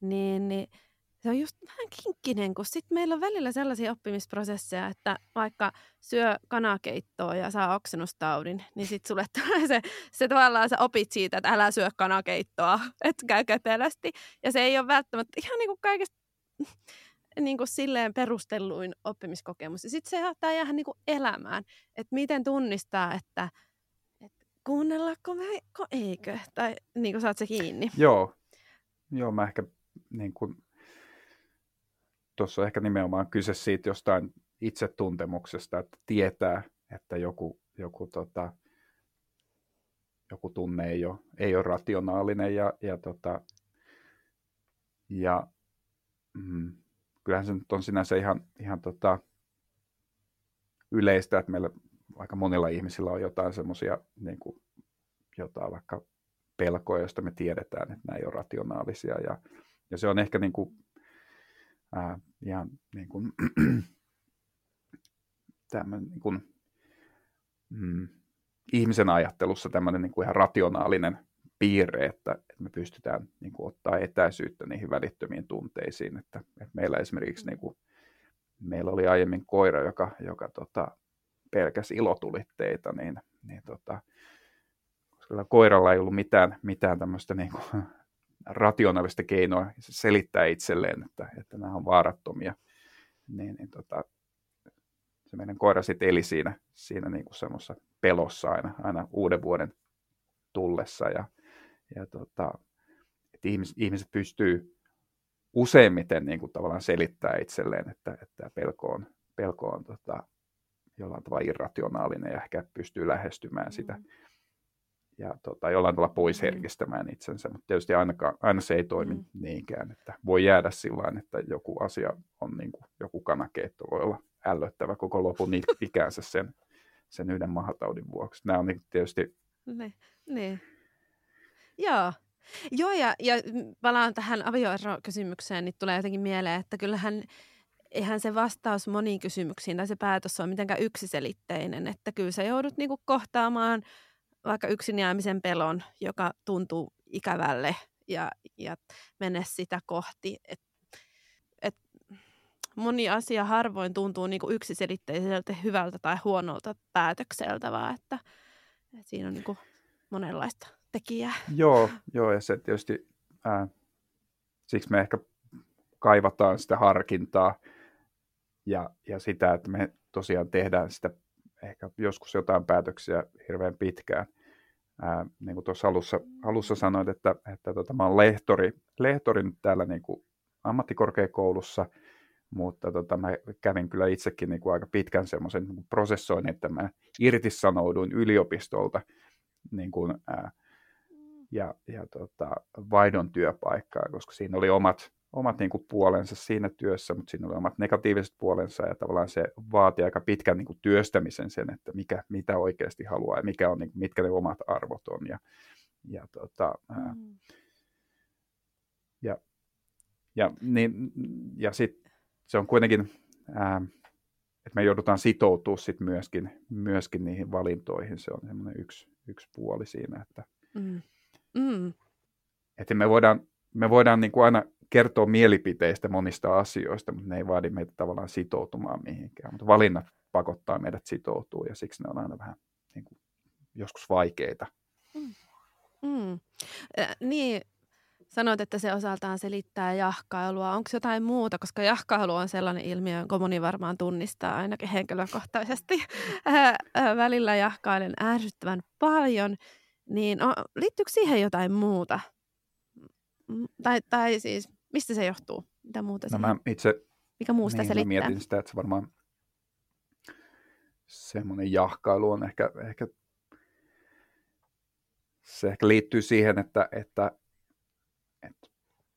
B: niin, niin se on just vähän kinkkinen, kun sitten meillä on välillä sellaisia oppimisprosesseja, että vaikka syö kanakeittoa ja saa oksennustaudin, niin sitten sulle tulee se, se tavallaan sä opit siitä, että älä syö kanakeittoa, että käy köpelösti. Ja se ei ole välttämättä ihan niin kuin kaikesta niin kuin silleen perustelluin oppimiskokemus. Ja sitten se saattaa jäädä niin kuin elämään, että miten tunnistaa, että, että kuunnellako vai eikö, tai niin kuin saat se kiinni.
A: Joo, Joo mä ehkä niin kuin tuossa on ehkä nimenomaan kyse siitä jostain itsetuntemuksesta, että tietää, että joku, joku, tota, joku tunne ei ole, ei ole rationaalinen ja, ja, tota, ja mm, kyllähän se nyt on sinänsä ihan, ihan tota, yleistä, että meillä aika monilla ihmisillä on jotain semmoisia niin kuin, jotain vaikka pelkoja, joista me tiedetään, että nämä ei ole rationaalisia. Ja, ja se on ehkä niin kuin, ää, ihan niin kuin, tämmöinen niin kuin, mm, ihmisen ajattelussa tämmöinen niin kuin ihan rationaalinen piirre, että, me pystytään niin kuin, ottaa etäisyyttä niihin välittömiin tunteisiin. Että, että meillä esimerkiksi niin kuin, meillä oli aiemmin koira, joka, joka tota, pelkäsi ilotulitteita, niin, niin tota, koska koiralla ei ollut mitään, mitään tämmöistä niin kuin, rationaalista keinoa selittää itselleen, että, että nämä on vaarattomia, niin, niin tota, se meidän koira sitten eli siinä, siinä niin kuin pelossa aina, aina uuden vuoden tullessa. Ja, ja tota, että ihmiset, ihmiset pystyy useimmiten niin kuin tavallaan selittää itselleen, että, että pelko on, pelko on tota, jollain tavalla irrationaalinen ja ehkä pystyy lähestymään sitä. Mm ja tota, jollain tavalla pois mm. herkistämään itsensä, mutta tietysti ainakaan, aina se ei toimi mm. niinkään, että voi jäädä sillä että joku asia on niin kuin, joku kanakeitto voi olla ällöttävä koko lopun ikänsä sen, sen yhden mahataudin vuoksi. Nämä on niin tietysti...
B: Ne, ne. Joo. Joo, ja, ja palaan tähän avioerokysymykseen, niin tulee jotenkin mieleen, että kyllähän eihän se vastaus moniin kysymyksiin tai se päätös on mitenkään yksiselitteinen, että kyllä sä joudut niinku kohtaamaan – vaikka yksin jäämisen pelon, joka tuntuu ikävälle ja, ja mene sitä kohti. Et, et moni asia harvoin tuntuu niin kuin yksiselitteiseltä hyvältä tai huonolta päätökseltä, vaan että, että siinä on niin kuin monenlaista tekijää.
A: Joo, joo ja se tietysti, ää, siksi me ehkä kaivataan sitä harkintaa ja, ja sitä, että me tosiaan tehdään sitä ehkä joskus jotain päätöksiä hirveän pitkään. Ää, niin kuin tuossa alussa, alussa sanoit, että, että tota, mä olen lehtori, lehtori nyt täällä niin kuin ammattikorkeakoulussa, mutta tota, mä kävin kyllä itsekin niin kuin aika pitkän semmoisen niin prosessoinnin, että mä irtisanouduin yliopistolta niin kuin, ää, ja, ja tota, vaihdon työpaikkaa, koska siinä oli omat, omat niin kuin puolensa siinä työssä, mutta siinä oli omat negatiiviset puolensa ja tavallaan se vaati aika pitkän niin kuin työstämisen sen, että mikä, mitä oikeasti haluaa ja mikä on, niin kuin, mitkä ne omat arvot on. Ja, ja, tota, mm. ja, ja, niin, ja sitten se on kuitenkin, ää, että me joudutaan sitoutumaan sit myöskin, myöskin niihin valintoihin. Se on semmoinen yksi, yksi puoli siinä, että, mm. Mm. että me voidaan, me voidaan niin kuin aina kertoo mielipiteistä monista asioista, mutta ne ei vaadi meitä tavallaan sitoutumaan mihinkään. Mutta valinnat pakottaa meidät sitoutua ja siksi ne on aina vähän niin kuin, joskus vaikeita. Mm.
B: Mm. Äh, niin, sanoit, että se osaltaan selittää jahkailua. Onko jotain muuta, koska jahkailu on sellainen ilmiö, jonka moni varmaan tunnistaa ainakin henkilökohtaisesti. Äh, äh, välillä jahkailen ärsyttävän paljon. Niin liittyykö siihen jotain muuta? Tai, tai siis Mistä se johtuu? Mitä muuta
A: no mä itse,
B: Mikä muusta niin, selittää?
A: mietin sitä, että se varmaan semmoinen jahkailu on ehkä, ehkä se ehkä liittyy siihen, että, että, että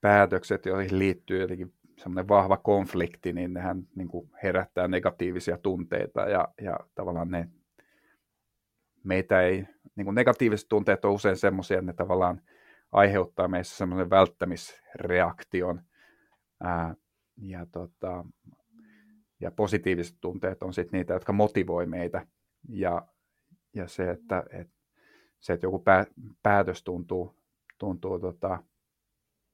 A: päätökset, joihin liittyy jotenkin semmoinen vahva konflikti, niin nehän niin kuin herättää negatiivisia tunteita ja, ja tavallaan ne meitä ei, niin kuin negatiiviset tunteet on usein semmoisia, että ne tavallaan aiheuttaa meissä semmoisen välttämisreaktion. Ää, ja, tota, ja positiiviset tunteet on sitten niitä, jotka motivoi meitä, Ja, ja se, että, että, se, että joku pää, päätös tuntuu, tuntuu tota,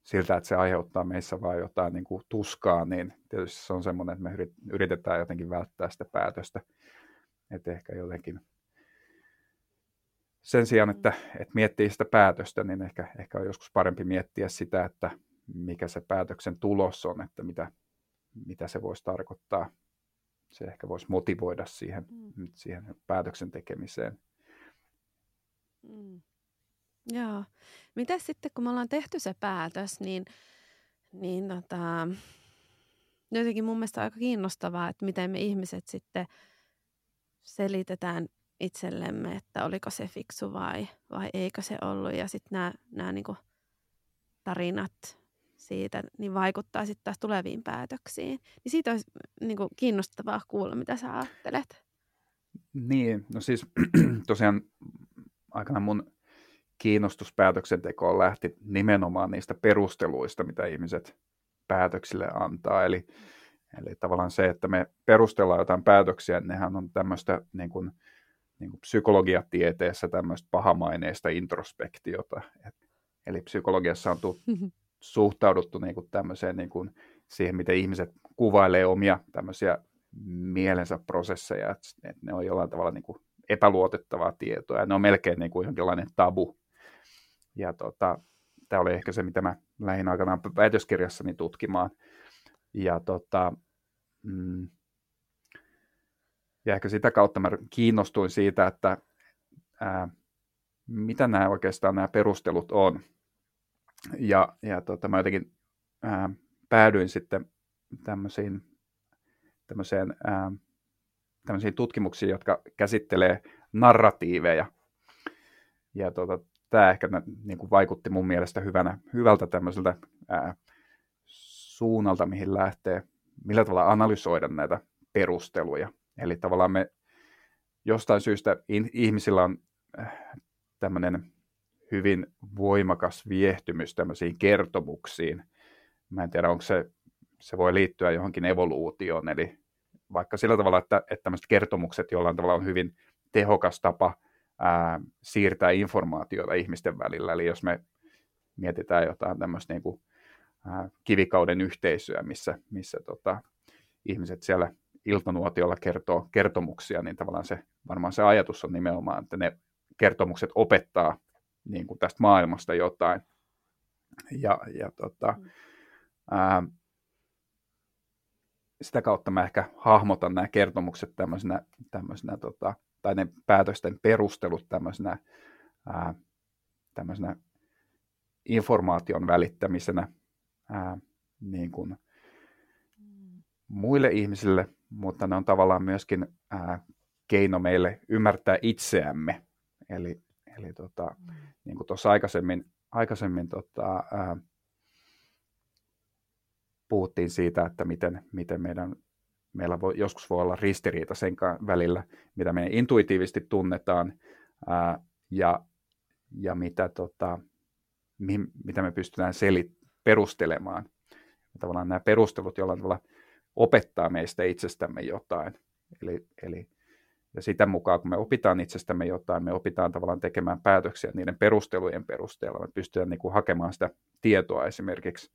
A: siltä, että se aiheuttaa meissä vain jotain niin kuin tuskaa, niin tietysti se on semmoinen, että me yritetään jotenkin välttää sitä päätöstä. Että ehkä jotenkin sen sijaan, että, että miettii sitä päätöstä, niin ehkä, ehkä on joskus parempi miettiä sitä, että mikä se päätöksen tulos on, että mitä, mitä se voisi tarkoittaa. Se ehkä voisi motivoida siihen, mm. siihen päätöksen tekemiseen.
B: Mm. Joo. Miten sitten, kun me ollaan tehty se päätös, niin, niin tota, jotenkin mun mielestä aika kiinnostavaa, että miten me ihmiset sitten selitetään itsellemme, että oliko se fiksu vai, vai eikö se ollut. Ja sitten nämä, nämä niin tarinat siitä niin vaikuttaa sitten taas tuleviin päätöksiin. Niin siitä olisi niin kuin kiinnostavaa kuulla, mitä sä ajattelet.
A: Niin, no siis tosiaan aikana mun kiinnostus päätöksentekoon lähti nimenomaan niistä perusteluista, mitä ihmiset päätöksille antaa. Eli, eli tavallaan se, että me perustellaan jotain päätöksiä, nehän on tämmöistä niin kuin, niin kuin psykologiatieteessä tämmöistä pahamaineista introspektiota. Et, eli psykologiassa on tu, suhtauduttu niin kuin tämmöiseen niin kuin siihen, miten ihmiset kuvailee omia tämmöisiä mielensä prosesseja, että, että ne on jollain tavalla niin kuin epäluotettavaa tietoa ja ne on melkein niin kuin jonkinlainen tabu. Ja tota, tämä oli ehkä se, mitä mä lähdin aikanaan väitöskirjassani tutkimaan. Ja, tota, mm, ja ehkä sitä kautta mä kiinnostuin siitä, että ää, mitä nämä oikeastaan nämä perustelut on. Ja, ja tota, mä jotenkin ää, päädyin sitten tämmöisiin, tämmöiseen, ää, tämmöisiin tutkimuksiin, jotka käsittelee narratiiveja. Ja tota, tämä ehkä niin kuin vaikutti mun mielestä hyvänä, hyvältä tämmöiseltä ää, suunnalta, mihin lähtee, millä tavalla analysoida näitä perusteluja. Eli tavallaan me jostain syystä in, ihmisillä on äh, tämmöinen hyvin voimakas viehtymys tämmöisiin kertomuksiin. Mä en tiedä, onko se, se voi liittyä johonkin evoluutioon, eli vaikka sillä tavalla, että, että tämmöiset kertomukset jollain tavalla on hyvin tehokas tapa ää, siirtää informaatiota ihmisten välillä. Eli jos me mietitään jotain tämmöistä niin kuin, ää, kivikauden yhteisöä, missä, missä tota, ihmiset siellä iltanuotiolla kertoo kertomuksia, niin tavallaan se, varmaan se ajatus on nimenomaan, että ne kertomukset opettaa niin kuin tästä maailmasta jotain. Ja, ja tota, mm. ää, sitä kautta mä ehkä hahmotan nämä kertomukset tämmöisenä, tämmöisenä tota, tai ne päätösten perustelut tämmöisenä, ää, tämmöisenä informaation välittämisenä ää, niin kuin muille ihmisille, mutta ne on tavallaan myöskin ää, keino meille ymmärtää itseämme. Eli, eli tota, mm. niin kuin tuossa aikaisemmin, aikaisemmin tota, ää, puhuttiin siitä, että miten, miten meidän meillä voi, joskus voi olla ristiriita sen välillä, mitä me intuitiivisesti tunnetaan ää, ja, ja mitä, tota, mi, mitä me pystytään selit, perustelemaan. Ja tavallaan nämä perustelut jollain tavalla opettaa meistä itsestämme jotain. Eli, eli, ja sitä mukaan, kun me opitaan itsestämme jotain, me opitaan tavallaan tekemään päätöksiä niiden perustelujen perusteella. Me pystytään niin kuin hakemaan sitä tietoa esimerkiksi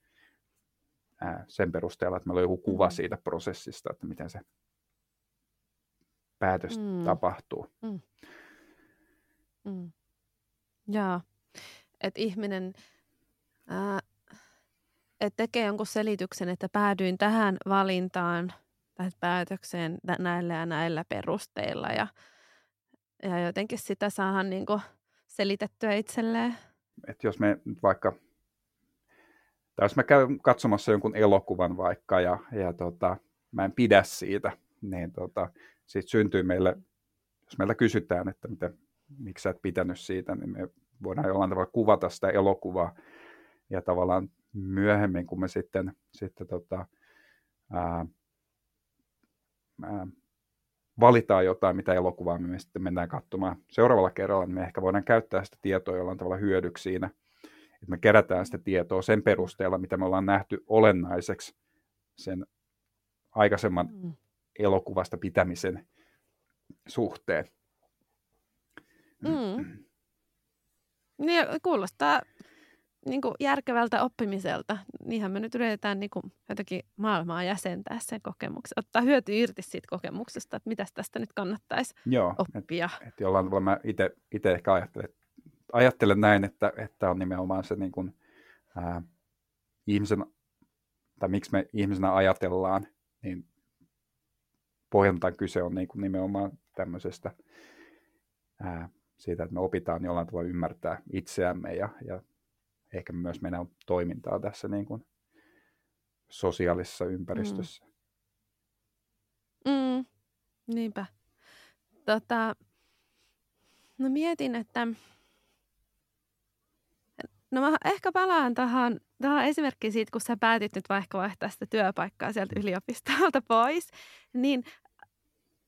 A: sen perusteella, että meillä on joku kuva mm. siitä prosessista, että miten se päätös mm. tapahtuu. Mm.
B: Mm. Joo, että ihminen ää, tekee jonkun selityksen, että päädyin tähän valintaan tai päätökseen näillä ja näillä perusteilla ja, ja jotenkin sitä saadaan niinku selitettyä itselleen.
A: Et jos me nyt vaikka tai jos mä käyn katsomassa jonkun elokuvan vaikka ja, ja tota, mä en pidä siitä, niin tota, siitä syntyy meille, jos meiltä kysytään, että mitä, miksi sä et pitänyt siitä, niin me voidaan jollain tavalla kuvata sitä elokuvaa. Ja tavallaan myöhemmin, kun me sitten, sitten tota, ää, ää, valitaan jotain, mitä elokuvaa me sitten mennään katsomaan seuraavalla kerralla, niin me ehkä voidaan käyttää sitä tietoa jollain tavalla hyödyksi siinä – että me kerätään sitä tietoa sen perusteella, mitä me ollaan nähty olennaiseksi sen aikaisemman mm. elokuvasta pitämisen suhteen.
B: Mm. Niin, kuulostaa niin kuin järkevältä oppimiselta. Niinhän me nyt yritetään niin kuin jotenkin maailmaa jäsentää sen kokemuksen, ottaa hyöty irti siitä kokemuksesta, että mitä tästä nyt kannattaisi
A: Joo,
B: oppia.
A: Et, et jollain tavalla mä itse ehkä ajattelen, ajattelen näin, että, että on nimenomaan se niin kuin, ää, ihmisen, tai miksi me ihmisenä ajatellaan, niin pohjaltaan kyse on niin kuin nimenomaan tämmöisestä ää, siitä, että me opitaan jollain tavalla ymmärtää itseämme ja, ja ehkä myös meidän toimintaa tässä niin kuin sosiaalisessa ympäristössä.
B: Mm. Mm, niinpä. Tota, no mietin, että no mä ehkä palaan tähän, tähän esimerkkiin siitä, kun sä päätit nyt vaikka vaihtaa sitä työpaikkaa sieltä yliopistolta pois, niin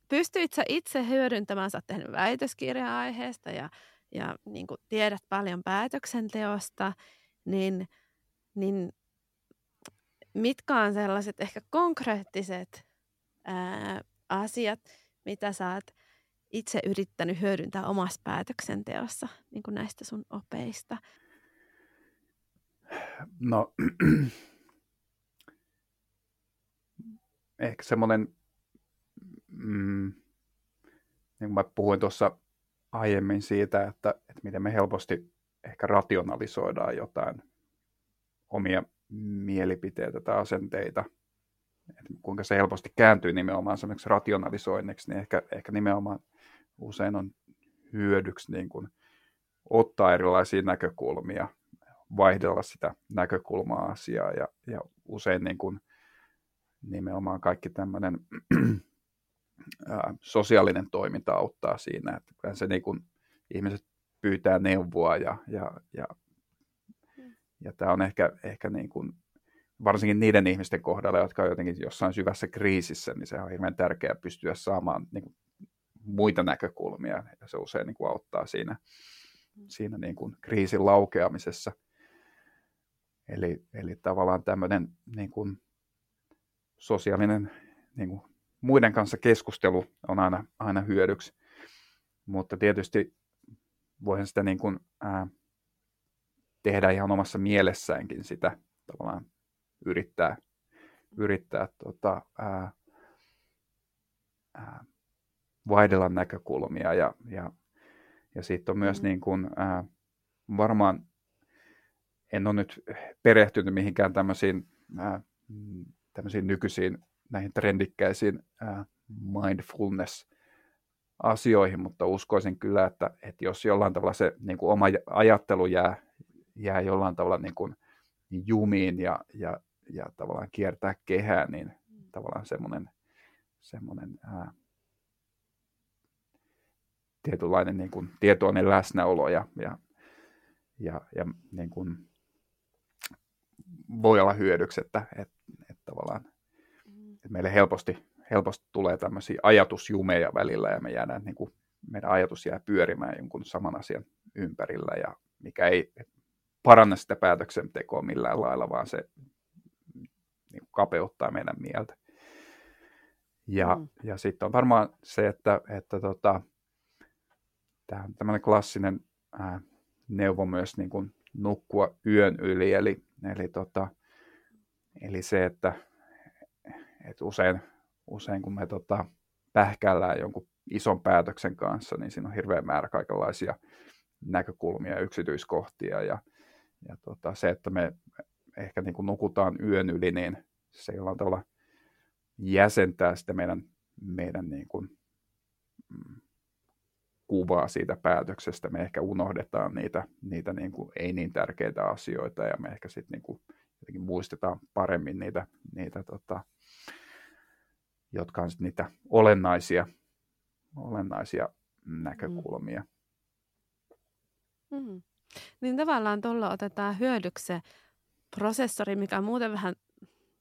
B: pystyit sä itse hyödyntämään, sä oot tehnyt väitöskirja aiheesta ja ja niin kuin tiedät paljon päätöksenteosta, niin, niin mitkä on sellaiset ehkä konkreettiset ää, asiat, mitä sä oot itse yrittänyt hyödyntää omassa päätöksenteossa niin kuin näistä sun opeista?
A: No, ehkä semmoinen, mm, niin kuin mä puhuin tuossa aiemmin siitä, että, että miten me helposti ehkä rationalisoidaan jotain omia mielipiteitä tai asenteita, että kuinka se helposti kääntyy nimenomaan semmoiksi rationalisoinniksi, niin ehkä, ehkä nimenomaan usein on hyödyksi niin kuin ottaa erilaisia näkökulmia, vaihdella sitä näkökulmaa asiaa ja, ja usein niin kuin nimenomaan kaikki tämmöinen ää, sosiaalinen toiminta auttaa siinä, että se niin kuin, ihmiset pyytää neuvoa ja, ja, ja, mm. ja tämä on ehkä, ehkä niin kuin, varsinkin niiden ihmisten kohdalla, jotka on jotenkin jossain syvässä kriisissä, niin se on hirveän tärkeää pystyä saamaan niin kuin, muita näkökulmia ja se usein niin kuin, auttaa siinä, mm. siinä niin kuin, kriisin laukeamisessa. Eli, eli tavallaan tämmöinen niin kuin, sosiaalinen niin kuin, muiden kanssa keskustelu on aina, aina hyödyksi. Mutta tietysti voihan sitä niin kuin, ää, tehdä ihan omassa mielessäänkin sitä tavallaan yrittää, yrittää tota, ää, ää, vaihdella näkökulmia ja, ja, ja sitten on myös mm. niin kuin, ää, varmaan en ole nyt perehtynyt mihinkään tämmöisiin, ää, tämmöisiin nykyisiin näihin trendikkäisiin mindfulness-asioihin, mutta uskoisin kyllä, että, että jos jollain tavalla se niin kuin oma ajattelu jää, jää jollain tavalla niin kuin jumiin ja, ja, ja tavallaan kiertää kehää, niin tavallaan semmoinen, semmoinen ää, tietynlainen niin kuin tietoinen läsnäolo ja, ja, ja, ja niin kuin voi olla hyödyksi, että, että, että tavallaan meille helposti, helposti tulee tämmöisiä ajatusjumeja välillä ja me jäädään, niin kuin, meidän ajatus jää pyörimään jonkun saman asian ympärillä ja mikä ei paranna sitä päätöksentekoa millään lailla, vaan se niin kapeuttaa meidän mieltä. Ja, mm. ja sitten on varmaan se, että, että tota, tämä on tämmöinen klassinen ää, neuvo myös niin kuin nukkua yön yli, eli, eli, tota, eli se, että et usein, usein kun me tota, pähkäillään jonkun ison päätöksen kanssa, niin siinä on hirveä määrä kaikenlaisia näkökulmia ja yksityiskohtia. Ja, ja tota, se, että me ehkä niin kuin nukutaan yön yli, niin se jollain tavalla jäsentää sitä meidän, meidän niin kuin, mm, kuvaa siitä päätöksestä. Me ehkä unohdetaan niitä, niitä niin kuin ei niin tärkeitä asioita ja me ehkä sitten niin kuin muistetaan paremmin niitä, niitä tota, jotka on niitä olennaisia, olennaisia näkökulmia.
B: Mm. Mm. Niin tavallaan tuolla otetaan hyödyksi se prosessori, mikä muuten vähän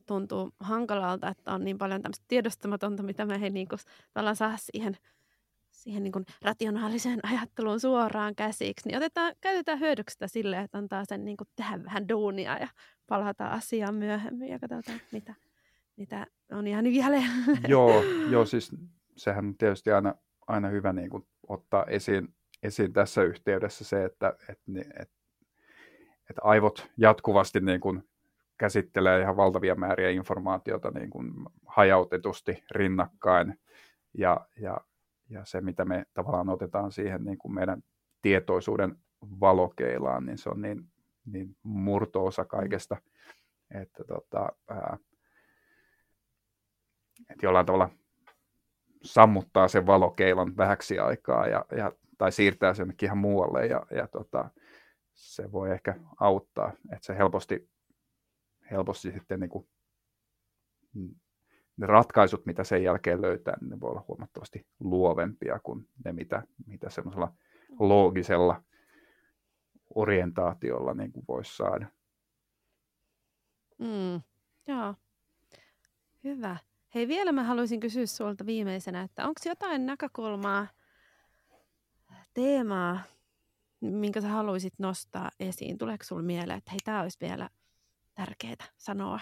B: tuntuu hankalalta, että on niin paljon tämmöistä tiedostamatonta, mitä me ei niin kuin, saa siihen, siihen niin kuin rationaaliseen ajatteluun suoraan käsiksi. Niin otetaan, käytetään hyödyksi sitä silleen, että antaa sen niin kuin tehdä vähän duunia ja palata asiaan myöhemmin ja katsotaan, mitä, mitä? On ihan jäljellä.
A: Joo, joo, siis sehän tietysti aina, aina hyvä niin kuin ottaa esiin, esiin tässä yhteydessä se, että, että, että, että aivot jatkuvasti niin kuin käsittelee ihan valtavia määriä informaatiota niin kuin hajautetusti rinnakkain. Ja, ja, ja se, mitä me tavallaan otetaan siihen niin kuin meidän tietoisuuden valokeilaan, niin se on niin, niin murto-osa kaikesta, että, tota, jollain tavalla sammuttaa sen valokeilan vähäksi aikaa ja, ja, tai siirtää sen ihan muualle ja, ja tota, se voi ehkä auttaa, että se helposti, helposti sitten niin kuin, ne ratkaisut, mitä sen jälkeen löytää, niin ne voi olla huomattavasti luovempia kuin ne, mitä, mitä semmoisella loogisella orientaatiolla niin kuin voisi saada.
B: Mm, joo, hyvä. Hei, vielä mä haluaisin kysyä sulta viimeisenä, että onko jotain näkökulmaa, teemaa, minkä sä haluaisit nostaa esiin? Tuleeko sulla mieleen, että hei, tämä olisi vielä tärkeää sanoa?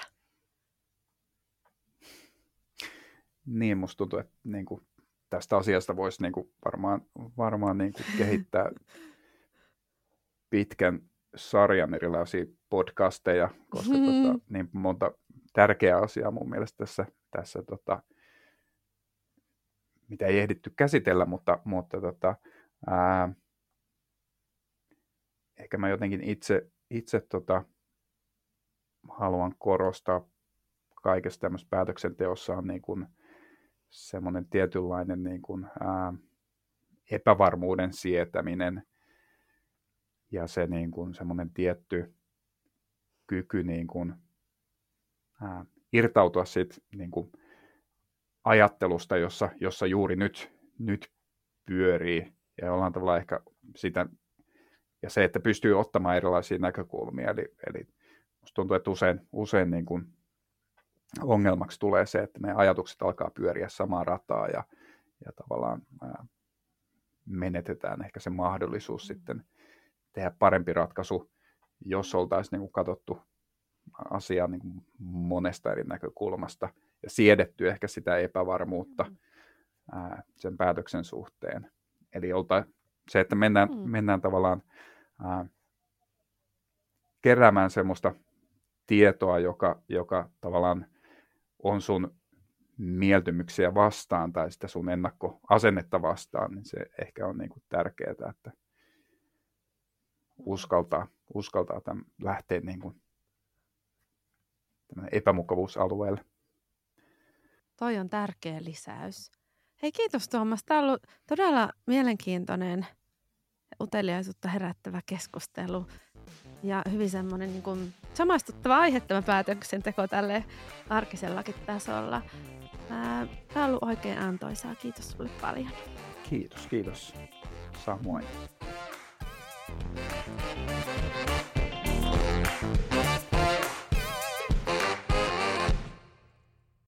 A: Niin, musta tuntuu, että niin kuin, tästä asiasta voisi niin kuin, varmaan, varmaan niin kuin, kehittää pitkän sarjan erilaisia podcasteja, koska tota, niin monta tärkeää asiaa mun mielestä tässä, tässä tota, mitä ei ehditty käsitellä, mutta, mutta tota, ää, ehkä mä jotenkin itse, itse tota, haluan korostaa kaikessa tämmöisessä päätöksenteossa on niin kuin semmoinen tietynlainen niin kuin, ää, epävarmuuden sietäminen ja se niin kuin semmoinen tietty kyky niin kuin, ää, irtautua siitä niin kuin ajattelusta, jossa, jossa juuri nyt, nyt pyörii. Ja jollain tavalla ehkä sitä, ja se, että pystyy ottamaan erilaisia näkökulmia, eli, eli musta tuntuu, että usein, usein niin kuin ongelmaksi tulee se, että meidän ajatukset alkaa pyöriä samaa rataa ja, ja tavallaan ää, menetetään ehkä se mahdollisuus sitten tehdä parempi ratkaisu, jos oltaisiin niin kuin katsottu asiaa niin kuin monesta eri näkökulmasta ja siedetty ehkä sitä epävarmuutta mm. ää, sen päätöksen suhteen. Eli olta, se, että mennään, mm. mennään tavallaan ää, keräämään semmoista tietoa, joka, joka tavallaan on sun mieltymyksiä vastaan tai sitä sun ennakkoasennetta vastaan, niin se ehkä on niin kuin tärkeää, että uskaltaa, uskaltaa tämän lähteä niin kuin epämukavuusalueelle.
B: Toi on tärkeä lisäys. Hei kiitos Tuomas. Tämä on ollut todella mielenkiintoinen uteliaisuutta herättävä keskustelu ja hyvin semmoinen niin kuin samaistuttava aihe tämä päätöksenteko tälle arkisellakin tasolla. Tämä on ollut oikein antoisaa. Kiitos sinulle paljon.
A: Kiitos, kiitos. Samoin. thank you